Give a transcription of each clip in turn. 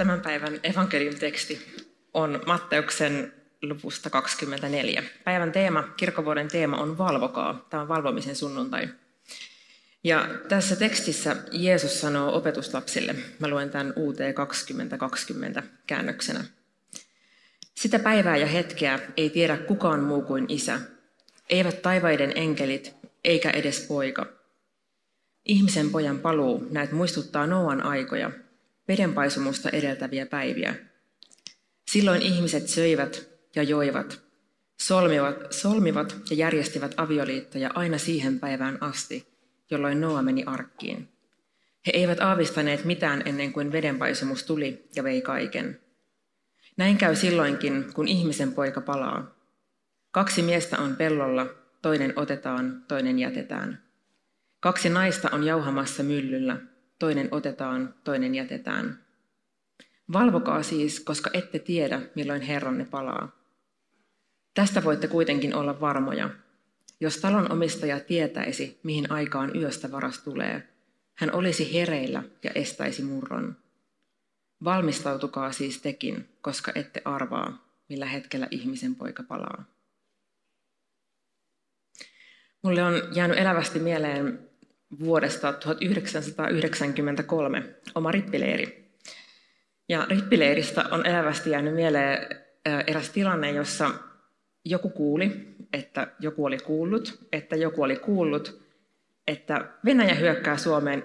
Tämän päivän evankelium teksti on Matteuksen luvusta 24. Päivän teema, kirkkovuoden teema on valvokaa. Tämä on valvomisen sunnuntai. Ja tässä tekstissä Jeesus sanoo opetuslapsille, mä luen tämän UT 2020 käännöksenä. Sitä päivää ja hetkeä ei tiedä kukaan muu kuin isä, eivät taivaiden enkelit, eikä edes poika. Ihmisen pojan paluu näet muistuttaa Noan aikoja, vedenpaisumusta edeltäviä päiviä. Silloin ihmiset söivät ja joivat, solmivat, solmivat ja järjestivät avioliittoja aina siihen päivään asti, jolloin Noa meni arkkiin. He eivät aavistaneet mitään ennen kuin vedenpaisumus tuli ja vei kaiken. Näin käy silloinkin, kun ihmisen poika palaa. Kaksi miestä on pellolla, toinen otetaan, toinen jätetään. Kaksi naista on jauhamassa myllyllä, toinen otetaan, toinen jätetään. Valvokaa siis, koska ette tiedä, milloin Herranne palaa. Tästä voitte kuitenkin olla varmoja. Jos talon omistaja tietäisi, mihin aikaan yöstä varas tulee, hän olisi hereillä ja estäisi murron. Valmistautukaa siis tekin, koska ette arvaa, millä hetkellä ihmisen poika palaa. Mulle on jäänyt elävästi mieleen vuodesta 1993 oma rippileiri. Ja rippileiristä on elävästi jäänyt mieleen eräs tilanne, jossa joku kuuli, että joku oli kuullut, että joku oli kuullut, että Venäjä hyökkää Suomeen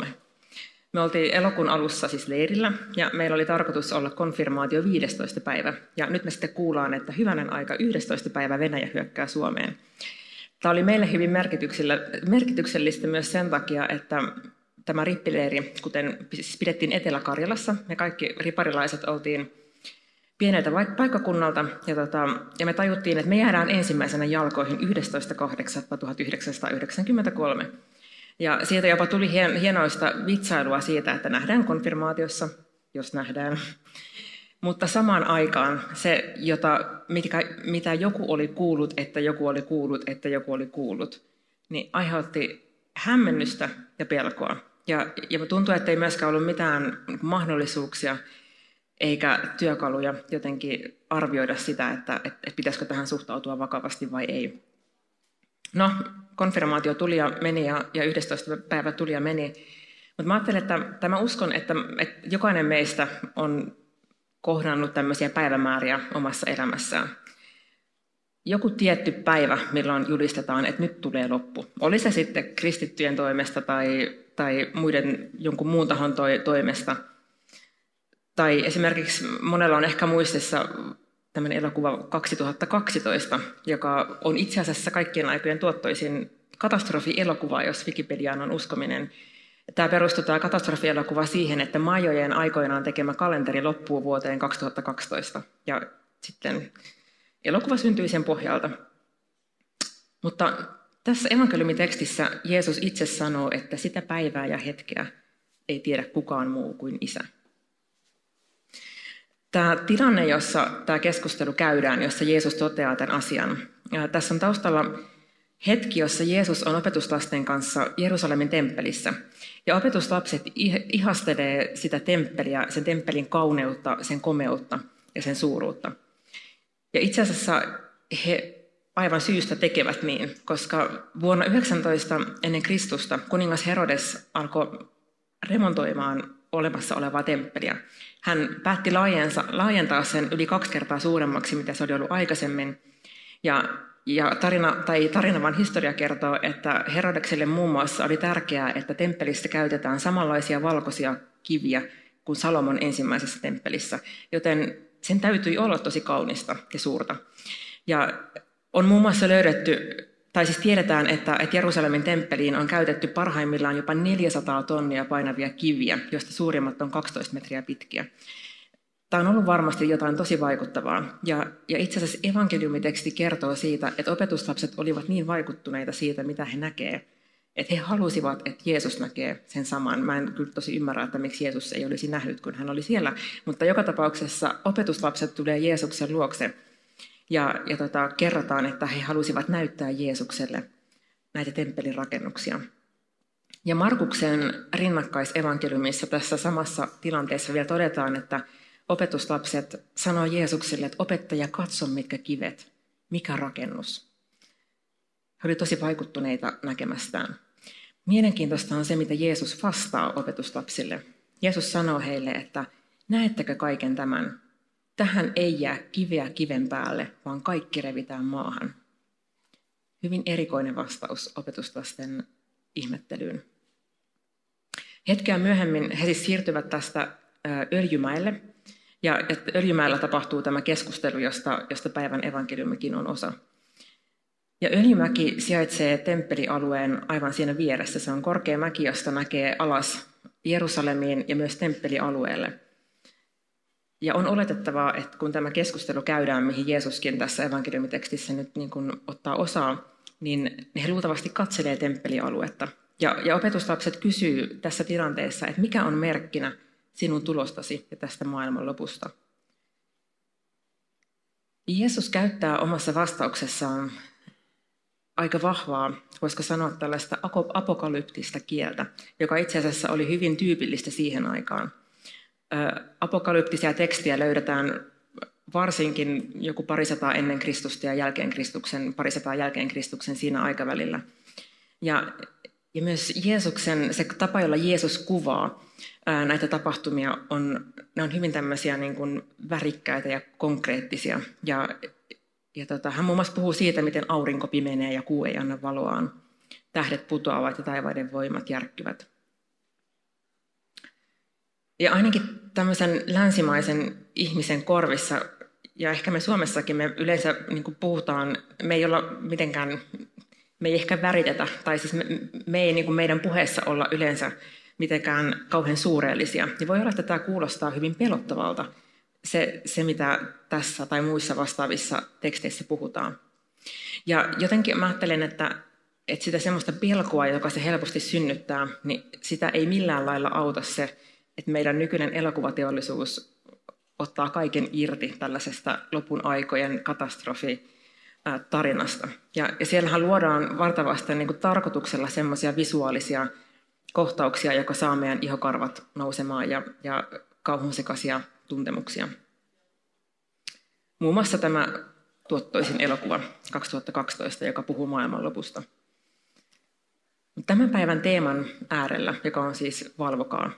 11.8.1993. Me oltiin elokuun alussa siis leirillä ja meillä oli tarkoitus olla konfirmaatio 15. päivä. Ja nyt me sitten kuullaan, että hyvänen aika 11. päivä Venäjä hyökkää Suomeen. Tämä oli meille hyvin merkityksellistä myös sen takia, että tämä rippileiri, kuten siis pidettiin Etelä-Karjalassa, me kaikki riparilaiset oltiin pieneltä paikkakunnalta, ja, tota, ja me tajuttiin, että me jäädään ensimmäisenä jalkoihin 11.8.1993. Ja siitä jopa tuli hien, hienoista vitsailua siitä, että nähdään konfirmaatiossa, jos nähdään. Mutta samaan aikaan se, jota, mitkä, mitä joku oli kuullut, että joku oli kuullut, että joku oli kuullut, niin aiheutti hämmennystä ja pelkoa. Ja, ja tuntuu, että ei myöskään ollut mitään mahdollisuuksia eikä työkaluja jotenkin arvioida sitä, että, että, että pitäisikö tähän suhtautua vakavasti vai ei. No, konfirmaatio tuli ja meni ja, ja 11. päivä tuli ja meni. Mutta mä ajattelen, että, että mä uskon, että, että jokainen meistä on kohdannut tämmöisiä päivämääriä omassa elämässään. Joku tietty päivä, milloin julistetaan, että nyt tulee loppu. Oli se sitten kristittyjen toimesta tai, tai muiden jonkun muun tahon toimesta. Tai esimerkiksi monella on ehkä muistissa tämmöinen elokuva 2012, joka on itse asiassa kaikkien aikojen tuottoisin katastrofielokuva, jos Wikipediaan on uskominen. Tämä perustuu tämä katastrofielokuva siihen, että Majojen aikoinaan tekemä kalenteri loppuu vuoteen 2012. Ja sitten elokuva syntyi sen pohjalta. Mutta tässä evankeliumitekstissä Jeesus itse sanoo, että sitä päivää ja hetkeä ei tiedä kukaan muu kuin isä. Tämä tilanne, jossa tämä keskustelu käydään, jossa Jeesus toteaa tämän asian, tässä on taustalla hetki, jossa Jeesus on opetuslasten kanssa Jerusalemin temppelissä. Ja opetuslapset ihastelee sitä temppeliä, sen temppelin kauneutta, sen komeutta ja sen suuruutta. Ja itse asiassa he aivan syystä tekevät niin, koska vuonna 19 ennen Kristusta kuningas Herodes alkoi remontoimaan olemassa olevaa temppeliä. Hän päätti laajentaa sen yli kaksi kertaa suuremmaksi, mitä se oli ollut aikaisemmin. Ja, ja tarina, tai tarina vaan historia kertoo, että Herodekselle muun muassa oli tärkeää, että temppelissä käytetään samanlaisia valkoisia kiviä kuin Salomon ensimmäisessä temppelissä. Joten sen täytyi olla tosi kaunista ja suurta. Ja on muun muassa löydetty tai siis tiedetään, että, että Jerusalemin temppeliin on käytetty parhaimmillaan jopa 400 tonnia painavia kiviä, joista suurimmat on 12 metriä pitkiä. Tämä on ollut varmasti jotain tosi vaikuttavaa. Ja, ja itse asiassa evankeliumiteksti kertoo siitä, että opetuslapset olivat niin vaikuttuneita siitä, mitä he näkevät, että he halusivat, että Jeesus näkee sen saman. Mä en kyllä tosi ymmärrä, että miksi Jeesus ei olisi nähnyt, kun hän oli siellä. Mutta joka tapauksessa opetuslapset tulee Jeesuksen luokse ja, ja tota, kerrotaan, että he halusivat näyttää Jeesukselle näitä temppelin rakennuksia. Ja Markuksen rinnakkaisevankeliumissa tässä samassa tilanteessa vielä todetaan, että opetuslapset sanoo Jeesukselle, että opettaja, katso mitkä kivet, mikä rakennus. He olivat tosi vaikuttuneita näkemästään. Mielenkiintoista on se, mitä Jeesus vastaa opetuslapsille. Jeesus sanoo heille, että näettekö kaiken tämän? Tähän ei jää kiveä kiven päälle, vaan kaikki revitään maahan. Hyvin erikoinen vastaus opetuslasten ihmettelyyn. Hetkeä myöhemmin he siis siirtyvät tästä Öljymäelle, ja että Öljymäellä tapahtuu tämä keskustelu, josta, josta päivän evankeliumikin on osa. Ja Öljymäki sijaitsee temppelialueen aivan siinä vieressä. Se on korkea mäki, josta näkee alas Jerusalemiin ja myös temppelialueelle. Ja on oletettavaa, että kun tämä keskustelu käydään, mihin Jeesuskin tässä evankeliumitekstissä nyt niin kuin ottaa osaa, niin he luultavasti katselee temppelialuetta. Ja, ja opetuslapset kysyy tässä tilanteessa, että mikä on merkkinä sinun tulostasi ja tästä maailman lopusta. Jeesus käyttää omassa vastauksessaan aika vahvaa, voisiko sanoa tällaista apokalyptista kieltä, joka itse asiassa oli hyvin tyypillistä siihen aikaan. Apokalyptisia tekstiä löydetään varsinkin joku parisataa ennen Kristusta ja jälkeen Kristuksen, parisataa jälkeen Kristuksen siinä aikavälillä. Ja, ja myös Jeesuksen, se tapa, jolla Jeesus kuvaa ää, näitä tapahtumia, on, ne on hyvin tämmöisiä niin kuin värikkäitä ja konkreettisia. Ja ja tota, hän muun muassa puhuu siitä, miten aurinko pimenee ja kuu ei anna valoaan. Tähdet putoavat ja taivaiden voimat järkkyvät. Ja ainakin tämmöisen länsimaisen ihmisen korvissa, ja ehkä me Suomessakin me yleensä niin puhutaan, me ei olla mitenkään, me ei ehkä väritetä, tai siis me, me ei niin kuin meidän puheessa olla yleensä mitenkään kauhean suureellisia. Ja voi olla, että tämä kuulostaa hyvin pelottavalta, se, se, mitä tässä tai muissa vastaavissa teksteissä puhutaan. Ja jotenkin mä ajattelen, että, että sitä semmoista pelkoa, joka se helposti synnyttää, niin sitä ei millään lailla auta se, että meidän nykyinen elokuvateollisuus ottaa kaiken irti tällaisesta lopun aikojen katastrofi tarinasta. Ja, ja siellähän luodaan vartavasti niin kuin tarkoituksella semmoisia visuaalisia kohtauksia, joka saa meidän ihokarvat nousemaan ja, ja kauhunsekaisia tuntemuksia. Muun muassa tämä tuottoisin elokuva 2012, joka puhuu maailmanlopusta. Tämän päivän teeman äärellä, joka on siis valvokaa,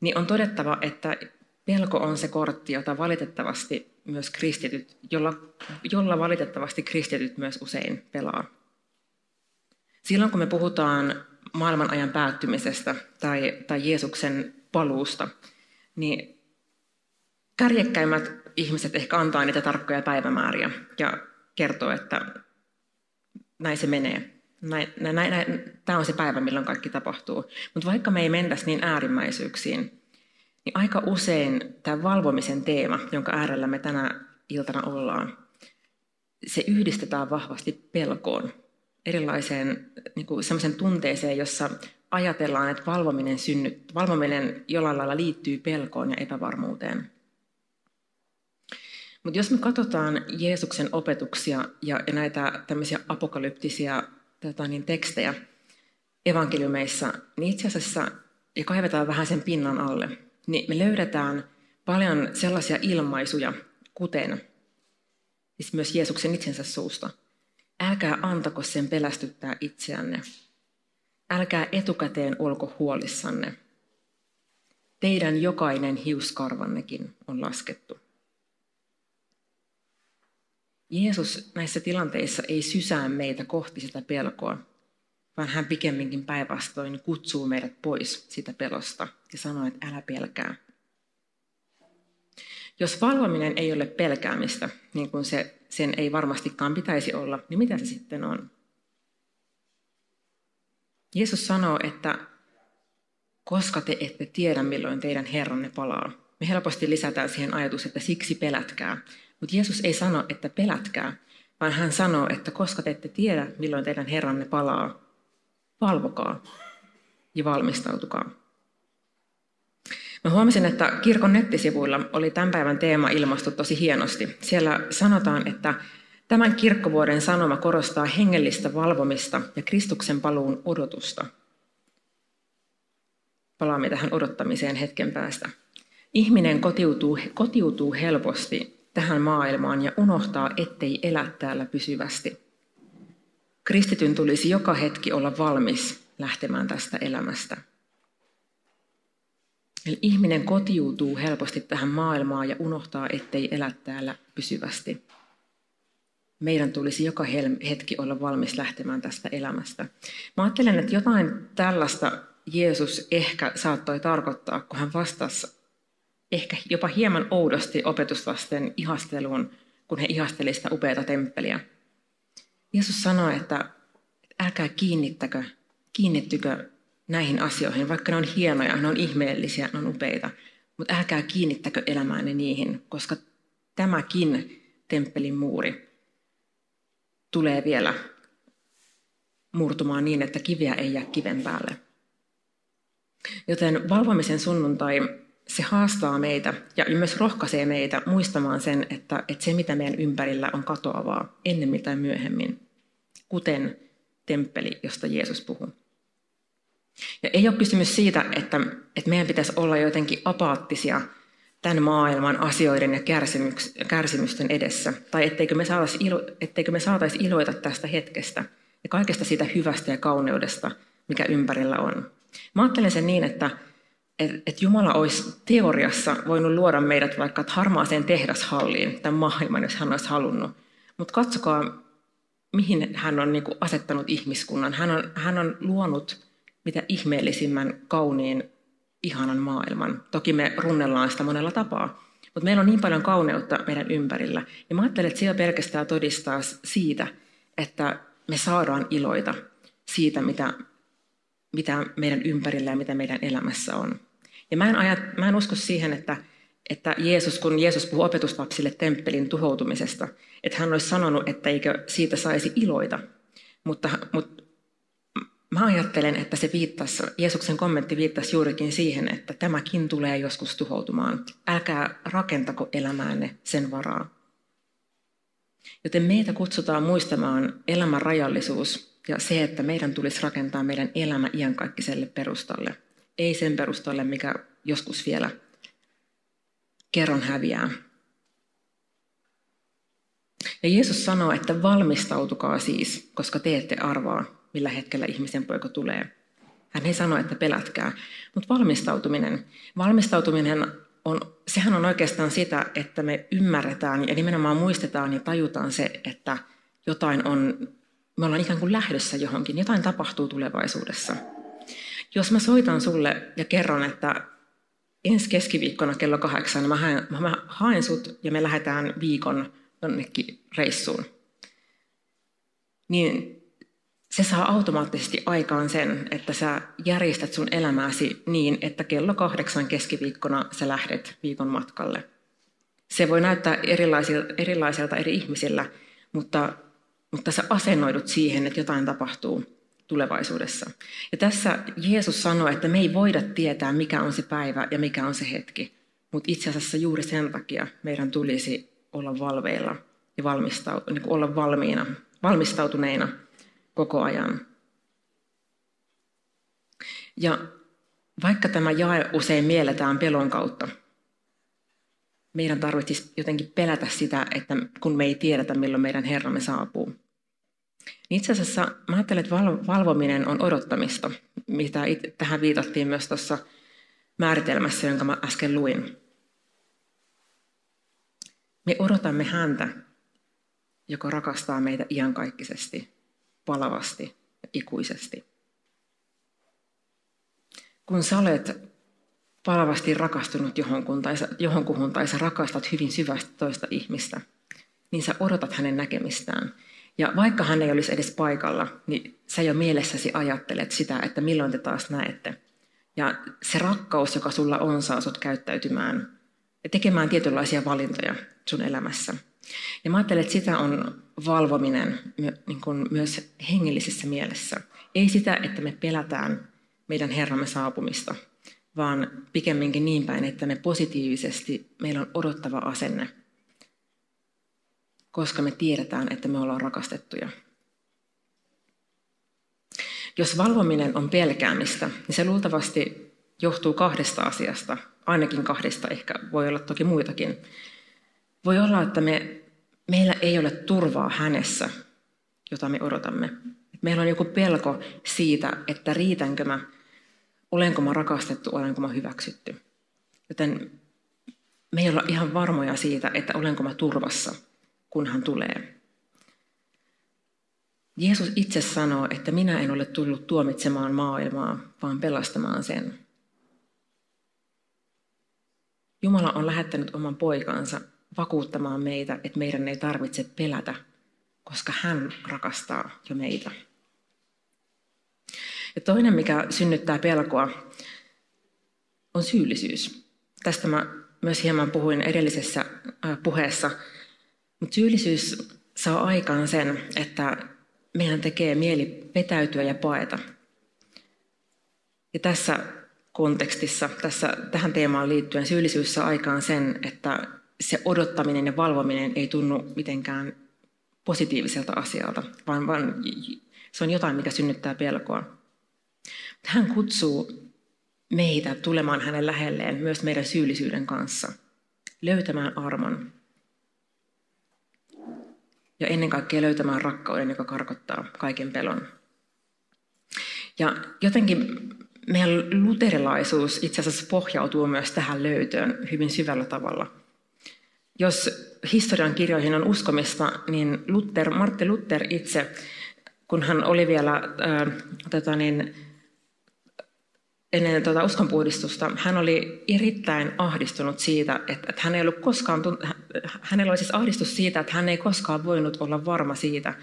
niin on todettava, että pelko on se kortti, jota valitettavasti myös kristityt, jolla, jolla valitettavasti kristityt myös usein pelaa. Silloin kun me puhutaan maailman ajan päättymisestä tai, tai Jeesuksen paluusta, niin kärjekkäimmät ihmiset ehkä antaa niitä tarkkoja päivämääriä ja kertoo, että näin se menee. Näin, näin, näin, tämä on se päivä, milloin kaikki tapahtuu. Mutta vaikka me ei mentäisi niin äärimmäisyyksiin, niin aika usein tämä valvomisen teema, jonka äärellä me tänä iltana ollaan, se yhdistetään vahvasti pelkoon, erilaiseen niin kuin tunteeseen, jossa ajatellaan, että valvominen, synnyt, valvominen jollain lailla liittyy pelkoon ja epävarmuuteen. Mutta jos me katsotaan Jeesuksen opetuksia ja, ja näitä tämmöisiä apokalyptisia tota niin, tekstejä evankeliumeissa, niin itse asiassa, ja kaivetaan vähän sen pinnan alle, niin me löydetään paljon sellaisia ilmaisuja, kuten siis myös Jeesuksen itsensä suusta. Älkää antako sen pelästyttää itseänne. Älkää etukäteen olko huolissanne. Teidän jokainen hiuskarvannekin on laskettu. Jeesus näissä tilanteissa ei sysää meitä kohti sitä pelkoa, vaan hän pikemminkin päinvastoin kutsuu meidät pois sitä pelosta ja sanoo, että älä pelkää. Jos valvominen ei ole pelkäämistä, niin kuin se sen ei varmastikaan pitäisi olla, niin mitä se sitten on? Jeesus sanoo, että koska te ette tiedä, milloin teidän Herranne palaa. Me helposti lisätään siihen ajatus, että siksi pelätkää. Mutta Jeesus ei sano, että pelätkää, vaan hän sanoo, että koska te ette tiedä, milloin teidän Herranne palaa, valvokaa ja valmistautukaa. Mä huomasin, että kirkon nettisivuilla oli tämän päivän teema ilmastu tosi hienosti. Siellä sanotaan, että tämän kirkkovuoden sanoma korostaa hengellistä valvomista ja Kristuksen paluun odotusta. Palaamme tähän odottamiseen hetken päästä. Ihminen kotiutuu, kotiutuu helposti tähän maailmaan ja unohtaa, ettei elä täällä pysyvästi. Kristityn tulisi joka hetki olla valmis lähtemään tästä elämästä. Eli ihminen kotiutuu helposti tähän maailmaan ja unohtaa, ettei elä täällä pysyvästi. Meidän tulisi joka hetki olla valmis lähtemään tästä elämästä. Mä ajattelen, että jotain tällaista Jeesus ehkä saattoi tarkoittaa, kun hän vastasi ehkä jopa hieman oudosti opetuslasten ihasteluun, kun he ihastelivat sitä upeata temppeliä. Jeesus sanoi, että älkää kiinnittäkö, kiinnittykö näihin asioihin, vaikka ne on hienoja, ne on ihmeellisiä, ne on upeita, mutta älkää kiinnittäkö elämäänne niihin, koska tämäkin temppelin muuri tulee vielä murtumaan niin, että kiviä ei jää kiven päälle. Joten valvomisen sunnuntai, se haastaa meitä ja myös rohkaisee meitä muistamaan sen, että, että se mitä meidän ympärillä on katoavaa ennen tai myöhemmin, kuten temppeli, josta Jeesus puhuu. Ja ei ole kysymys siitä, että, että meidän pitäisi olla jotenkin apaattisia tämän maailman asioiden ja kärsimysten edessä, tai etteikö me, saataisi ilo, etteikö me saataisi iloita tästä hetkestä ja kaikesta siitä hyvästä ja kauneudesta, mikä ympärillä on. Mä ajattelen sen niin, että, että Jumala olisi teoriassa voinut luoda meidät vaikka harmaaseen tehdashalliin tämän maailman, jos hän olisi halunnut. Mutta katsokaa, mihin hän on niin asettanut ihmiskunnan. Hän on, hän on luonut mitä ihmeellisimmän, kauniin, ihanan maailman. Toki me runnellaan sitä monella tapaa, mutta meillä on niin paljon kauneutta meidän ympärillä. Ja mä ajattelen, että siellä pelkästään todistaa siitä, että me saadaan iloita siitä, mitä, mitä meidän ympärillä ja mitä meidän elämässä on. Ja mä en, ajat, mä en usko siihen, että, että Jeesus, kun Jeesus puhuu opetuslapsille temppelin tuhoutumisesta, että hän olisi sanonut, että eikö siitä saisi iloita. Mutta, mutta Mä ajattelen, että se viittasi, Jeesuksen kommentti viittasi juurikin siihen, että tämäkin tulee joskus tuhoutumaan. Älkää rakentako elämäänne sen varaa. Joten meitä kutsutaan muistamaan elämän rajallisuus ja se, että meidän tulisi rakentaa meidän elämä iankaikkiselle perustalle. Ei sen perustalle, mikä joskus vielä kerron häviää. Ja Jeesus sanoo, että valmistautukaa siis, koska te ette arvaa, millä hetkellä ihmisen poika tulee. Hän ei sano, että pelätkää, mutta valmistautuminen, valmistautuminen on, sehän on oikeastaan sitä, että me ymmärretään ja nimenomaan muistetaan ja tajutaan se, että jotain on, me ollaan ikään kuin lähdössä johonkin, jotain tapahtuu tulevaisuudessa. Jos mä soitan sulle ja kerron, että ensi keskiviikkona kello kahdeksan mä haen, mä haen sut ja me lähdetään viikon jonnekin reissuun, niin se saa automaattisesti aikaan sen, että sä järjestät sun elämääsi niin, että kello kahdeksan keskiviikkona sä lähdet viikon matkalle. Se voi näyttää erilaisilta, erilaiselta eri ihmisillä, mutta, mutta sä asennoidut siihen, että jotain tapahtuu tulevaisuudessa. Ja tässä Jeesus sanoi, että me ei voida tietää, mikä on se päivä ja mikä on se hetki. Mutta itse asiassa juuri sen takia meidän tulisi olla valveilla ja valmistau, niin olla valmiina, valmistautuneina koko ajan. Ja vaikka tämä jae usein mielletään pelon kautta, meidän tarvitsisi jotenkin pelätä sitä, että kun me ei tiedetä, milloin meidän Herramme saapuu. Itse asiassa mä ajattelen, että valvominen on odottamista, mitä tähän viitattiin myös tuossa määritelmässä, jonka mä äsken luin. Me odotamme häntä, joka rakastaa meitä iankaikkisesti palavasti ja ikuisesti. Kun sä olet palavasti rakastunut johonkuhun tai, johonkuhun tai sä rakastat hyvin syvästi toista ihmistä, niin sä odotat hänen näkemistään. Ja vaikka hän ei olisi edes paikalla, niin sä jo mielessäsi ajattelet sitä, että milloin te taas näette. Ja se rakkaus, joka sulla on, saa sut käyttäytymään ja tekemään tietynlaisia valintoja sun elämässä. Ja mä ajattelen, että sitä on valvominen niin kuin myös hengellisessä mielessä. Ei sitä, että me pelätään meidän Herramme saapumista, vaan pikemminkin niin päin, että me positiivisesti, meillä on odottava asenne, koska me tiedetään, että me ollaan rakastettuja. Jos valvominen on pelkäämistä, niin se luultavasti johtuu kahdesta asiasta, ainakin kahdesta, ehkä voi olla toki muitakin. Voi olla, että me, meillä ei ole turvaa hänessä, jota me odotamme. Meillä on joku pelko siitä, että riitänkö mä, olenko mä rakastettu, olenko mä hyväksytty. Joten me ei olla ihan varmoja siitä, että olenko mä turvassa, kun hän tulee. Jeesus itse sanoo, että minä en ole tullut tuomitsemaan maailmaa, vaan pelastamaan sen. Jumala on lähettänyt oman poikansa vakuuttamaan meitä, että meidän ei tarvitse pelätä, koska hän rakastaa jo meitä. Ja toinen, mikä synnyttää pelkoa, on syyllisyys. Tästä mä myös hieman puhuin edellisessä puheessa. Mutta syyllisyys saa aikaan sen, että meidän tekee mieli petäytyä ja paeta. Ja tässä kontekstissa, tässä, tähän teemaan liittyen syyllisyys saa aikaan sen, että se odottaminen ja valvominen ei tunnu mitenkään positiiviselta asialta, vaan, vaan se on jotain, mikä synnyttää pelkoa. Hän kutsuu meitä tulemaan hänen lähelleen myös meidän syyllisyyden kanssa, löytämään armon ja ennen kaikkea löytämään rakkauden, joka karkottaa kaiken pelon. Ja jotenkin meidän luterilaisuus itse asiassa pohjautuu myös tähän löytöön hyvin syvällä tavalla. Jos historian kirjoihin on uskomista, niin Luther, Martti Luther itse, kun hän oli vielä ää, tota niin, ennen tuota uskonpuhdistusta, hän oli erittäin ahdistunut siitä, että, että hän ei ollut koskaan, hänellä oli siis ahdistus siitä, että hän ei koskaan voinut olla varma siitä,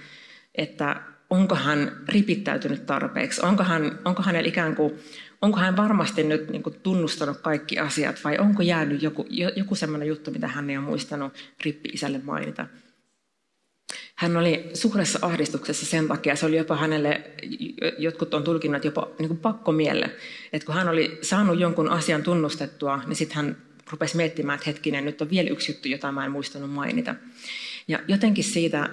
että onko hän ripittäytynyt tarpeeksi, onko, hän, onko hänellä ikään kuin, onko hän varmasti nyt niin kuin tunnustanut kaikki asiat vai onko jäänyt joku, joku sellainen juttu, mitä hän ei ole muistanut rippi-isälle mainita. Hän oli suuressa ahdistuksessa sen takia, se oli jopa hänelle, jotkut on tulkinnut jopa niin pakkomielle, että kun hän oli saanut jonkun asian tunnustettua, niin sitten hän rupesi miettimään, että hetkinen, nyt on vielä yksi juttu, jota mä en muistanut mainita. Ja jotenkin siitä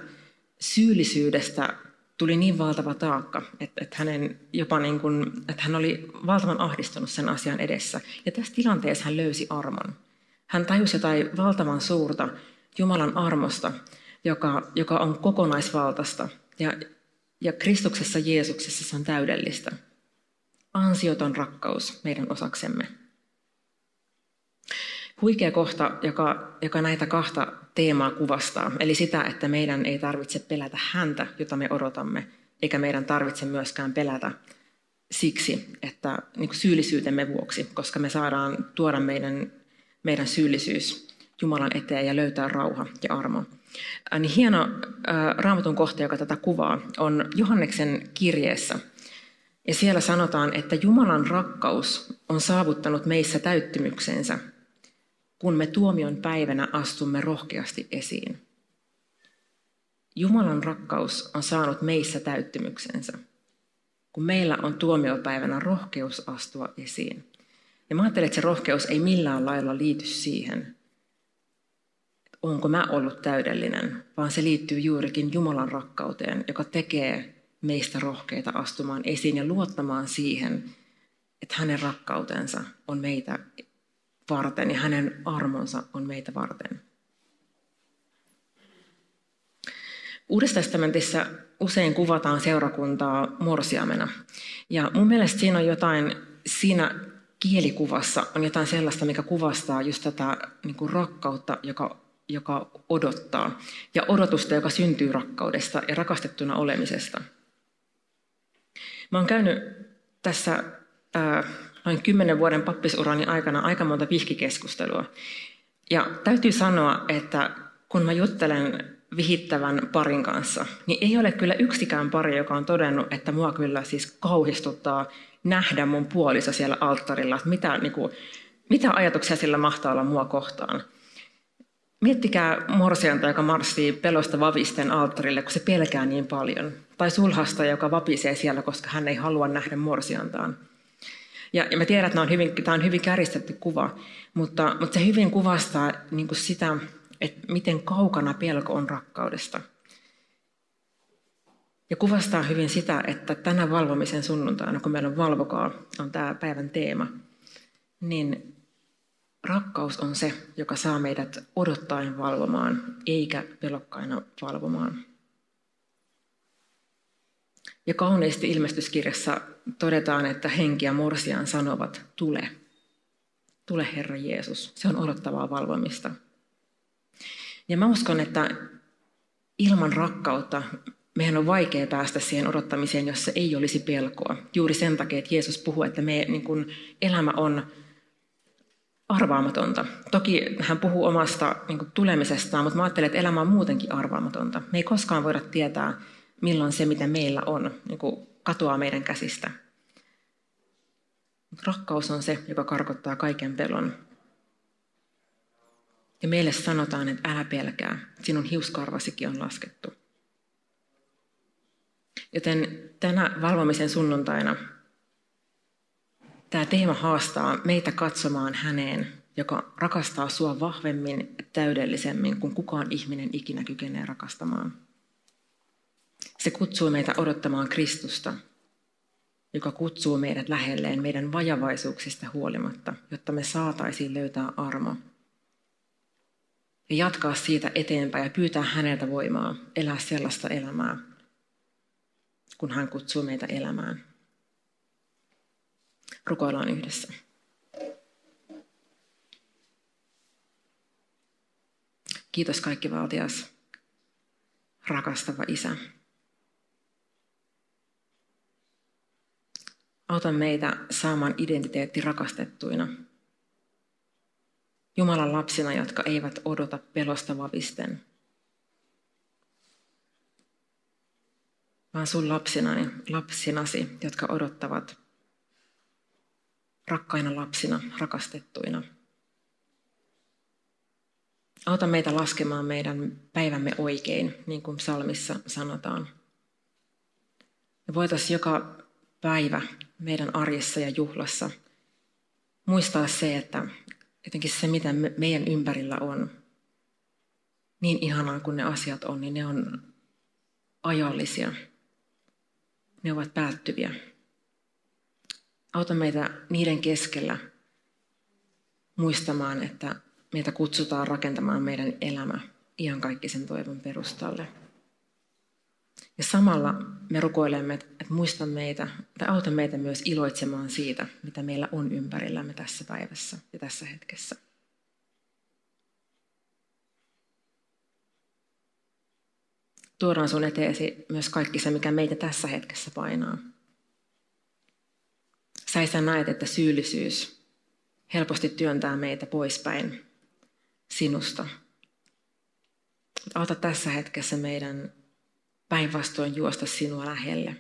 syyllisyydestä tuli niin valtava taakka, että, että, hänen jopa niin kuin, että hän oli valtavan ahdistunut sen asian edessä. Ja tässä tilanteessa hän löysi armon. Hän tajusi jotain valtavan suurta Jumalan armosta, joka, joka on kokonaisvaltaista. Ja, ja Kristuksessa Jeesuksessa se on täydellistä. Ansioton rakkaus meidän osaksemme. Huikea kohta, joka, joka näitä kahta teemaa kuvastaa, eli sitä, että meidän ei tarvitse pelätä häntä, jota me odotamme, eikä meidän tarvitse myöskään pelätä siksi, että niin syyllisyytemme vuoksi, koska me saadaan tuoda meidän, meidän syyllisyys Jumalan eteen ja löytää rauha ja armo. Niin hieno äh, raamatun kohta, joka tätä kuvaa, on Johanneksen kirjeessä. Ja siellä sanotaan, että Jumalan rakkaus on saavuttanut meissä täyttymyksensä, kun me tuomion päivänä astumme rohkeasti esiin. Jumalan rakkaus on saanut meissä täyttymyksensä, kun meillä on tuomiopäivänä rohkeus astua esiin. Ja mä ajattelen, että se rohkeus ei millään lailla liity siihen, onko mä ollut täydellinen, vaan se liittyy juurikin Jumalan rakkauteen, joka tekee meistä rohkeita astumaan esiin ja luottamaan siihen, että hänen rakkautensa on meitä varten ja hänen armonsa on meitä varten. Uudessa testamentissa usein kuvataan seurakuntaa morsiamena. Ja mun mielestä siinä on jotain, siinä kielikuvassa on jotain sellaista, mikä kuvastaa just tätä niin kuin rakkautta, joka joka odottaa, ja odotusta, joka syntyy rakkaudesta ja rakastettuna olemisesta. Mä oon käynyt tässä ää, noin kymmenen vuoden pappisurani aikana aika monta vihkikeskustelua. Ja täytyy sanoa, että kun mä juttelen vihittävän parin kanssa, niin ei ole kyllä yksikään pari, joka on todennut, että mua kyllä siis kauhistuttaa nähdä mun puoliso siellä alttarilla, että mitä, niin kuin, mitä ajatuksia sillä mahtaa olla mua kohtaan. Miettikää morsianta, joka marssii pelosta vavisten alttarille, kun se pelkää niin paljon. Tai sulhasta, joka vapisee siellä, koska hän ei halua nähdä morsiantaan. Ja, ja mä tiedän, että on hyvin, tämä on hyvin käristetty kuva, mutta, mutta se hyvin kuvastaa niin sitä, että miten kaukana pelko on rakkaudesta. Ja kuvastaa hyvin sitä, että tänä valvomisen sunnuntaina, kun meillä on valvokaa, on tämä päivän teema, niin rakkaus on se, joka saa meidät odottaen valvomaan, eikä pelokkaina valvomaan. Ja kauniisti ilmestyskirjassa todetaan, että henki ja morsian sanovat, tule. Tule Herra Jeesus. Se on odottavaa valvomista. Ja mä uskon, että ilman rakkautta meidän on vaikea päästä siihen odottamiseen, jossa ei olisi pelkoa. Juuri sen takia, että Jeesus puhuu, että me, niin kun, elämä on arvaamatonta. Toki hän puhuu omasta niin kuin, tulemisestaan, mutta mä ajattelen, että elämä on muutenkin arvaamatonta. Me ei koskaan voida tietää, milloin se, mitä meillä on, niin kuin, katoaa meidän käsistä. Rakkaus on se, joka karkottaa kaiken pelon. Ja meille sanotaan, että älä pelkää, sinun hiuskarvasikin on laskettu. Joten tänä valvomisen sunnuntaina tämä teema haastaa meitä katsomaan häneen, joka rakastaa sua vahvemmin täydellisemmin kuin kukaan ihminen ikinä kykenee rakastamaan. Se kutsuu meitä odottamaan Kristusta, joka kutsuu meidät lähelleen meidän vajavaisuuksista huolimatta, jotta me saataisiin löytää armo ja jatkaa siitä eteenpäin ja pyytää häneltä voimaa elää sellaista elämää, kun hän kutsuu meitä elämään. Rukoillaan yhdessä. Kiitos kaikki valtias, rakastava Isä. Auta meitä saamaan identiteetti rakastettuina. Jumalan lapsina, jotka eivät odota pelosta vavisten, vaan sun lapsinani, lapsinasi, jotka odottavat rakkaina lapsina, rakastettuina. Auta meitä laskemaan meidän päivämme oikein, niin kuin psalmissa sanotaan. Ja voitaisiin joka päivä meidän arjessa ja juhlassa muistaa se, että jotenkin se, mitä meidän ympärillä on, niin ihanaa kuin ne asiat on, niin ne on ajallisia. Ne ovat päättyviä. Auta meitä niiden keskellä muistamaan, että meitä kutsutaan rakentamaan meidän elämä sen toivon perustalle. Ja samalla me rukoilemme, että muista meitä, tai auta meitä myös iloitsemaan siitä, mitä meillä on ympärillämme tässä päivässä ja tässä hetkessä. Tuodaan sun eteesi myös kaikki se, mikä meitä tässä hetkessä painaa. Sä sä näet, että syyllisyys helposti työntää meitä poispäin sinusta. Auta tässä hetkessä meidän päinvastoin juosta sinua lähelle.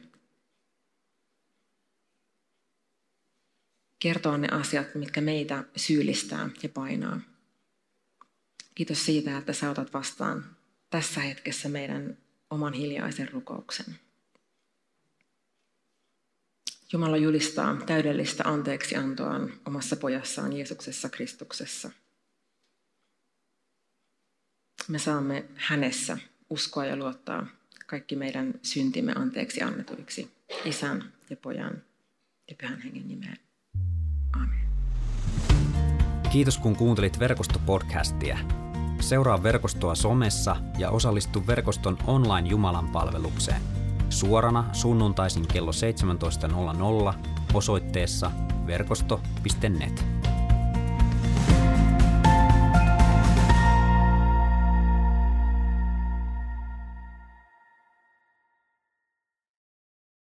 Kertoa ne asiat, mitkä meitä syyllistää ja painaa. Kiitos siitä, että sä otat vastaan tässä hetkessä meidän oman hiljaisen rukouksen. Jumala julistaa täydellistä anteeksiantoaan omassa pojassaan Jeesuksessa Kristuksessa. Me saamme hänessä uskoa ja luottaa kaikki meidän syntimme anteeksi annetuiksi isän ja pojan ja pyhän hengen nimeen. Amen. Kiitos kun kuuntelit verkostopodcastia. Seuraa verkostoa somessa ja osallistu verkoston online Jumalan palvelukseen. Suorana sunnuntaisin kello 17.00 osoitteessa verkosto.net.